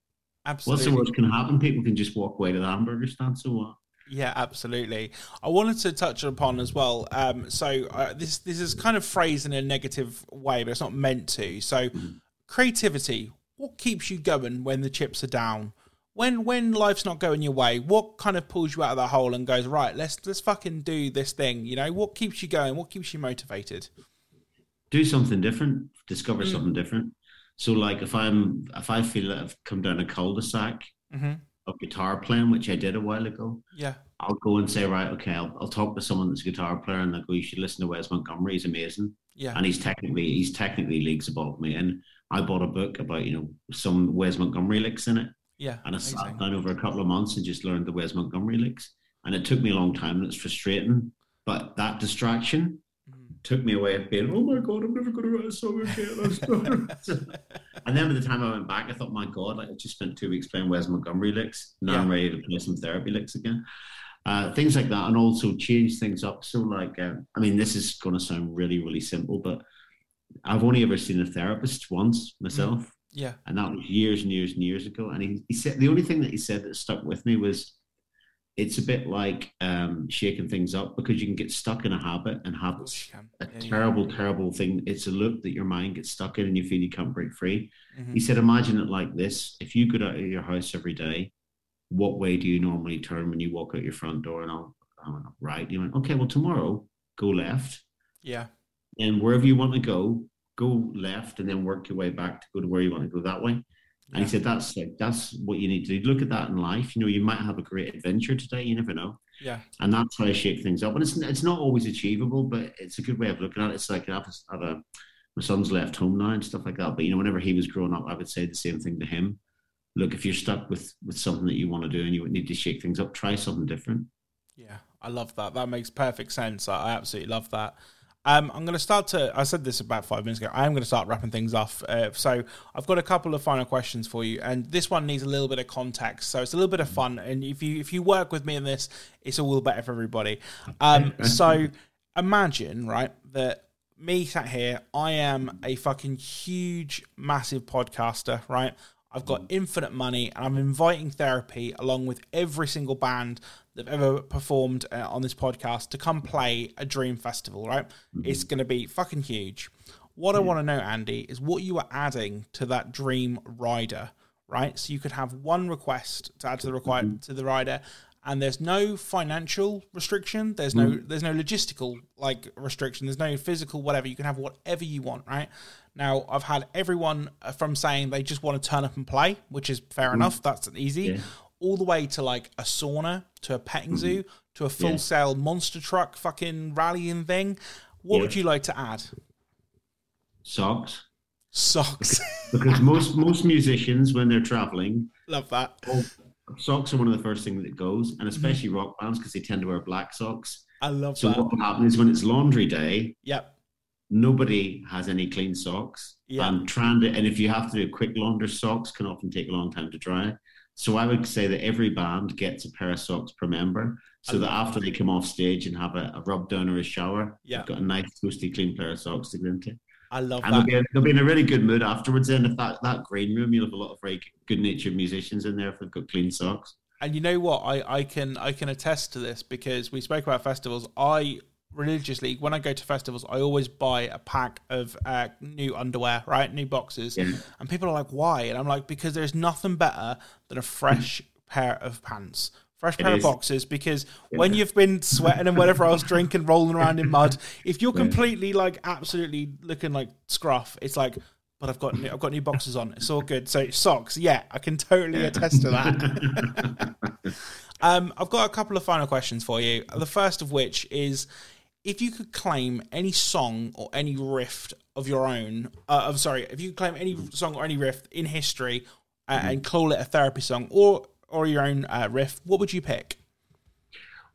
What's the Absolutely. worst can happen? People can just walk away to the hamburger stand. So what? Yeah, absolutely. I wanted to touch upon as well. Um, so uh, this this is kind of phrased in a negative way, but it's not meant to. So creativity. What keeps you going when the chips are down? When when life's not going your way, what kind of pulls you out of that hole and goes right? Let's let's fucking do this thing. You know, what keeps you going? What keeps you motivated? Do something different, discover Mm. something different. So like if I'm if I feel that I've come down a cul-de-sac hmm of guitar playing, which I did a while ago, Yeah, I'll go and say, right, okay, I'll, I'll talk to someone that's a guitar player and I'll go, you should listen to Wes Montgomery, he's amazing. yeah, And he's technically he's technically leagues above me. And I bought a book about, you know, some Wes Montgomery licks in it. yeah. And I sat down over a couple of months and just learned the Wes Montgomery licks. And it took me a long time and it's frustrating. But that distraction. Took me away being, oh my God, I'm never going to write a song again. and then by the time I went back, I thought, my God, like I just spent two weeks playing Wes Montgomery licks. Now I'm Yeah. ready to play some therapy licks again. Uh, things like that, and also change things up. So, like, uh, I mean, this is going to sound really, really simple, but I've only ever seen a therapist once myself Yeah, and that was years and years and years ago. And he, he said the only thing that he said that stuck with me was it's a bit like um, shaking things up because you can get stuck in a habit, and habits a Yeah, yeah. terrible, terrible thing. It's a loop that your mind gets stuck in, and you feel you can't break free. Mhm. He said, imagine it like this: if you got out of your house every day, what way do you normally turn when you walk out your front door? And I'll, I went right. You went okay. Well, tomorrow go left, Yeah, and wherever you want to go, go left, and then work your way back to go to where you want to go that way. And yeah. he said, "That's like that's what you need to do. Look at that in life. You know, you might have a great adventure today. You never know. yeah, And that's how I shake things up. And it's it's not always achievable, but it's a good way of looking at it. It's like I have, a, have a my son's left home now and stuff like that. But you know, whenever he was growing up, I would say the same thing to him. Look, if you're stuck with with something that you want to do and you need to shake things up, try something different. Yeah, I love that. That makes perfect sense. I absolutely love that. Um, I'm going to start to. I said this about five minutes ago. I am going to start wrapping things off. Uh, so I've got a couple of final questions for you, and this one needs a little bit of context. So it's a little bit of fun, and if you if you work with me in this, it's all better for everybody. Um, so imagine right that me sat here. I am a fucking huge, massive podcaster. Right. I've got infinite money, and I'm inviting therapy along with every single band that have ever performed uh, on this podcast to come play a dream festival. Right? It's going to be fucking huge. What I want to know, Andy, is what you are adding to that dream rider. right? So you could have one request to add to the required mm-hmm. to the rider, and there's no financial restriction. There's no mm. there's no logistical like restriction. There's no physical whatever. You can have whatever you want, right? Now I've had everyone uh, from saying they just want to turn up and play, which is fair mm. enough. That's easy. Yeah. All the way to like a sauna, to a petting mm-hmm. zoo, to a full yeah. sail monster truck fucking rallying thing. What yeah. would you like to add? Socks. Socks. because most most musicians when they're traveling love that. Well, socks are one of the first things that goes, and especially mm-hmm. rock bands because they tend to wear black socks. I love so that. So what will happen is when it's laundry day, yep, nobody has any clean socks. Yeah. And trying to, and if you have to do a quick launder, socks can often take a long time to dry. So I would say that every band gets a pair of socks per member, so that after they come off stage and have a, a rub down or a shower, yeah. they've got a nice, toasty, clean pair of socks to go into. I love and that. They'll be, they'll be in a really good mood afterwards. And if that, that green room, you'll have a lot of very good natured musicians in there if they've got clean socks. And you know what? I, I can I can attest to this because we spoke about festivals. I religiously when I go to festivals, I always buy a pack of uh, new underwear, right, new boxes, yeah. and people are like, "Why?" And I'm like, "Because there's nothing better than a fresh pair of pants." Fresh pair of boxes because yeah. when you've been sweating and whatever else, drinking, rolling around in mud, if you're completely like absolutely looking like scruff, it's like but I've got new, I've got new boxes on. It's all good. So socks, yeah, I can totally attest to that. um, I've got a couple of final questions for you. The first of which is, if you could claim any song or any riff of your own, uh, I'm sorry, if you could claim any song or any riff in history uh, mm-hmm. and call it a therapy song or or your own uh, riff, what would you pick?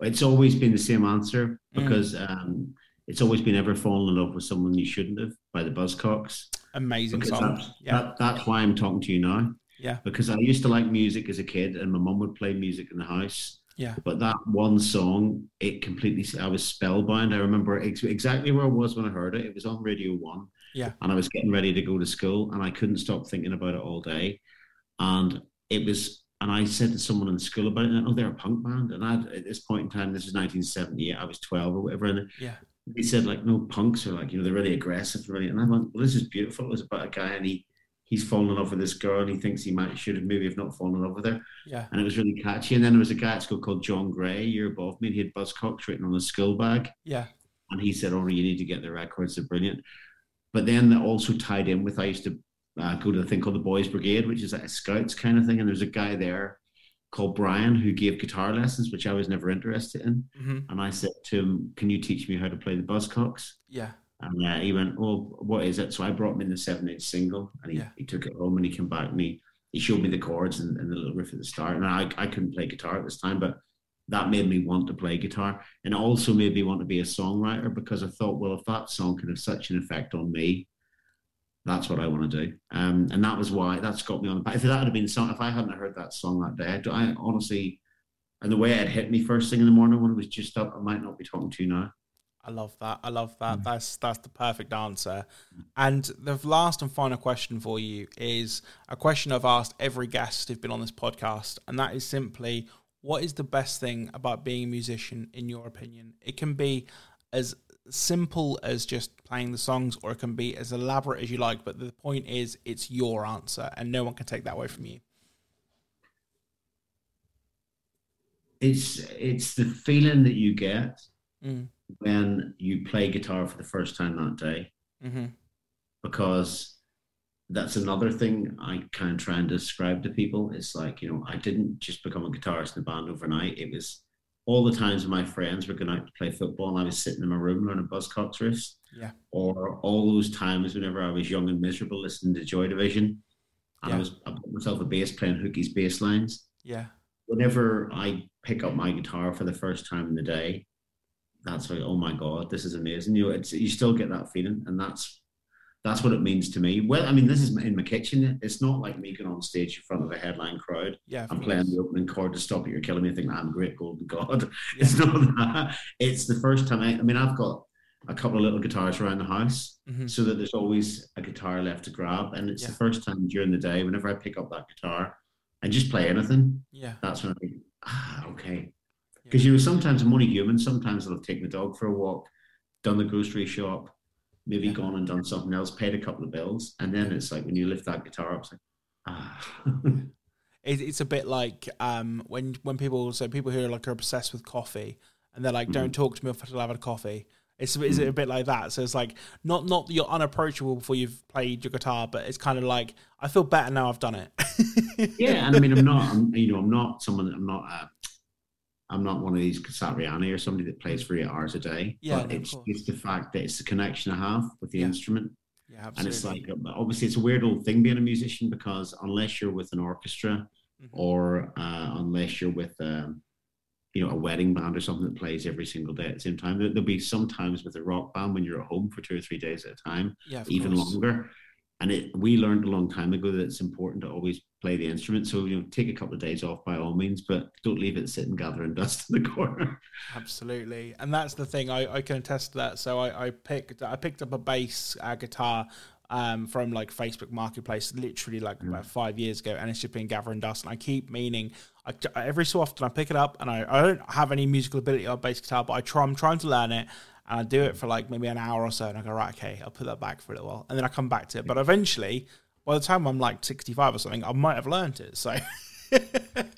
It's always been the same answer because mm. um, it's always been ever fallen in love with someone you shouldn't have by the Buzzcocks. Amazing because song. That's, yeah. That, that's why I'm talking to you now. Yeah. Because I used to like music as a kid and my mum would play music in the house. Yeah. But that one song, it completely, I was spellbound. I remember ex- exactly where I was when I heard it. It was on Radio One. Yeah. And I was getting ready to go to school and I couldn't stop thinking about it all day. And it was, and I said to someone in school about it, oh, they're a punk band. And I, at this point in time, this is 1978, I was 12 or whatever. And yeah he said like no punks are like you know they're really aggressive really and I went well this is beautiful it's about a guy and he he's fallen in love with this girl and he thinks he might should have maybe have not fallen in love with her yeah and it was really catchy and then there was a guy at school called John Gray year above me and he had Buzzcocks written on his school bag yeah and he said oh you need to get the records they're brilliant but then that also tied in with I used to uh, go to a thing called the Boys Brigade which is like a scouts kind of thing and there's a guy there called Brian who gave guitar lessons, which I was never interested in. Mm-hmm. And I said to him, "Can you teach me how to play the Buzzcocks?" Yeah. And uh, he went, "Oh, what is it?" So I brought him in the seven-inch single, and he, yeah. he took it home and he came back and he, he showed me the chords and, and the little riff at the start. And I I couldn't play guitar at this time, but that made me want to play guitar, and also made me want to be a songwriter because I thought, well, if that song can have such an effect on me, that's what I want to do. Um, and that was why that's got me on. But if that had been song, if I hadn't heard that song that day, I, I honestly, and the way it hit me first thing in the morning when it was just up, I might not be talking to you now. I love that. I love that. Mm. That's that's the perfect answer. And the last and final question for you is a question I've asked every guest who's been on this podcast, and that is simply, what is the best thing about being a musician in your opinion? It can be as simple as just playing the songs, or it can be as elaborate as you like. But the point is, it's your answer, and no one can take that away from you. It's it's the feeling that you get mm. When you play guitar for the first time that day, mm-hmm. because that's another thing I kind of try and describe to people. It's like you know, I didn't just become a guitarist in a band overnight. It was all the times when my friends were going out to play football and I was sitting in my room learning Buzzcocks riffs. Yeah. Or all those times whenever I was young and miserable listening to Joy Division. And yeah. I was I put myself a bass playing Hookie's bass lines. Yeah. Whenever I pick up my guitar for the first time in the day, that's like, oh my God, this is amazing. You know, it's you still get that feeling. And that's that's what it means to me. Well, I mean, this is in my kitchen. It's not like me going on stage in front of a headline crowd. Yeah, I'm playing the opening chord to stop it. You're killing me. I think I'm great golden god. Yeah. It's not that. It's the first time. I, I, mean, I've got a couple of little guitars around the house, mm-hmm. so that there's always a guitar left to grab. And it's yeah. the first time during the day, whenever I pick up that guitar and just play anything. Yeah, that's when I think, ah, okay. Because you know, sometimes I'm only human. Sometimes I'll take the dog for a walk, done the grocery shop maybe yeah. gone and done something else, paid a couple of bills, and then it's like when you lift that guitar up, it's like, it, it's a bit like um, when when people so people who are like are obsessed with coffee and they're like, "Don't mm. talk to me until I've had a coffee." It's is it a bit like that? So it's like not not you're unapproachable before you've played your guitar, but it's kind of like I feel better now I've done it. yeah, and I mean I'm not I'm, you know I'm not someone that I'm not uh, I'm not one of these Satriani or somebody that plays for eight hours a day. Yeah, but it's it's the fact that it's the connection I have with the yeah. instrument. Yeah, absolutely. And it's like obviously it's a weird old thing being a musician because unless you're with an orchestra mm-hmm. or uh, unless you're with um, you know a wedding band or something that plays every single day at the same time. There'll be sometimes with a rock band when you're at home for two or three days at a time, yeah, even course. longer. And it, we learned a long time ago that it's important to always play the instrument. So you know, take a couple of days off by all means, but don't leave it sitting gathering dust in the corner. Absolutely, and that's the thing. I, I can attest to that. So I, I picked I picked up a bass uh, guitar um, from like Facebook Marketplace, literally like mm. about five years ago, and it's just been gathering dust. And I keep meaning, I, every so often I pick it up, and I, I don't have any musical ability on bass guitar, but I try, I'm trying to learn it, and I do it for like maybe an hour or so, and I go right, okay, I'll put that back for a little while, and then I come back to it. But eventually, by the time I'm like 65 or something, I might have learned it. So yeah,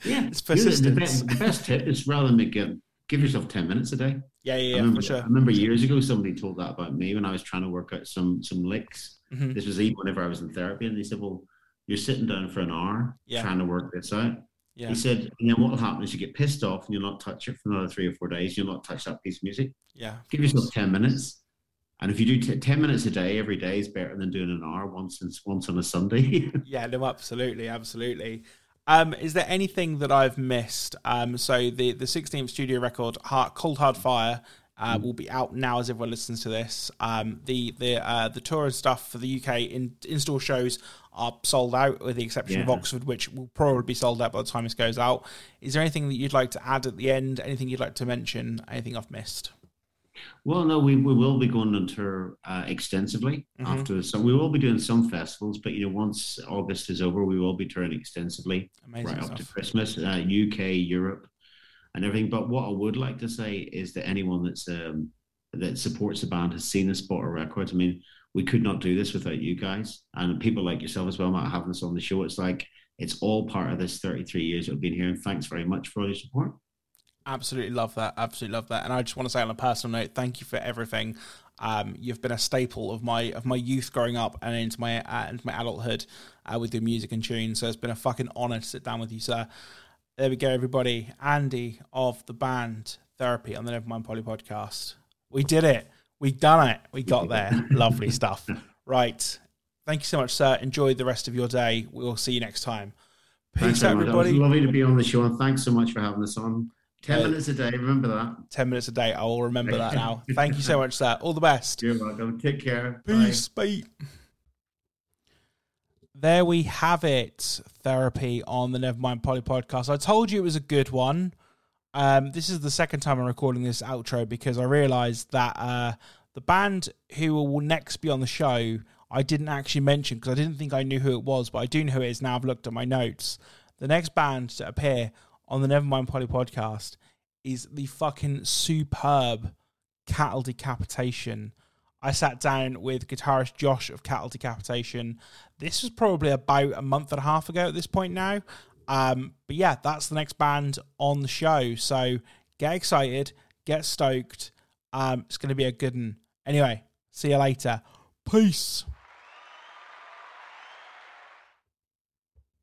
it's persistence. The, best, the best tip is rather than it, give yourself 10 minutes a day. Yeah, yeah, I remember, for sure. I remember years ago somebody told that about me when I was trying to work out some some licks Mm-hmm. This was even whenever I was in therapy, and they said, "Well, you're sitting down for an hour yeah. trying to work this out." Yeah. He said, and then what will happen is you get pissed off and you'll not touch it for another three or four days. You'll not touch that piece of music. Yeah. Give yourself 10 minutes. And if you do t- 10 minutes a day every day is better than doing an hour once once on a Sunday. yeah, no, absolutely. Absolutely. Um, is there anything that I've missed? Um, so the, the 16th studio record, Hard, Cold Hard Fire, uh, will be out now as everyone listens to this. Um, the the uh, the tour and stuff for the UK in in store shows are sold out, with the exception yeah. of Oxford, which will probably be sold out by the time this goes out. Is there anything that you'd like to add at the end? Anything you'd like to mention? Anything I've missed? Well, no, we, we will be going on tour uh, extensively mm-hmm. after. So we will be doing some festivals, but you know, once August is over, we will be touring extensively Amazing right stuff. up to Christmas, uh, UK, Europe, and everything. But what I would like to say is that anyone that's um, that supports the band has seen us Spotter Records. I mean, we could not do this without you guys and people like yourself as well, Matt, having us on the show. It's like it's all part of this 33 years that we've been here. And thanks very much for all your support. Absolutely love that. Absolutely love that. And I just want to say on a personal note, thank you for everything. Um, you've been a staple of my of my youth growing up and into my uh, into my adulthood uh, with your music and tunes. So it's been a fucking honor to sit down with you, sir. There we go, everybody. Andy of the band Therapy on the Nevermind Polly podcast. We did it. We done it. We got there. Lovely stuff. Right. Thank you so much, sir. Enjoy the rest of your day. We'll see you next time. Peace, out, everybody. lovely to be on the show, and thanks so much for having us on. 10 uh, minutes a day, remember that. 10 minutes a day, I will remember that now. Thank you so much, sir. All the best. You're welcome. Take care. Peace. Bye. Bye there we have it. Therapy on the Nevermind Polly podcast. I told you it was a good one. Um, this is the second time I'm recording this outro because I realised that uh, the band who will next be on the show, I didn't actually mention because I didn't think I knew who it was, but I do know who it is now. I've looked at my notes. The next band to appear on the Nevermind Polly podcast is the fucking superb Cattle Decapitation. I sat down with guitarist Josh of Cattle Decapitation. This was probably about a month and a half ago at this point now. Um, but yeah, that's the next band on the show. So get excited, get stoked. Um, it's going to be a good one. Anyway, see you later. Peace.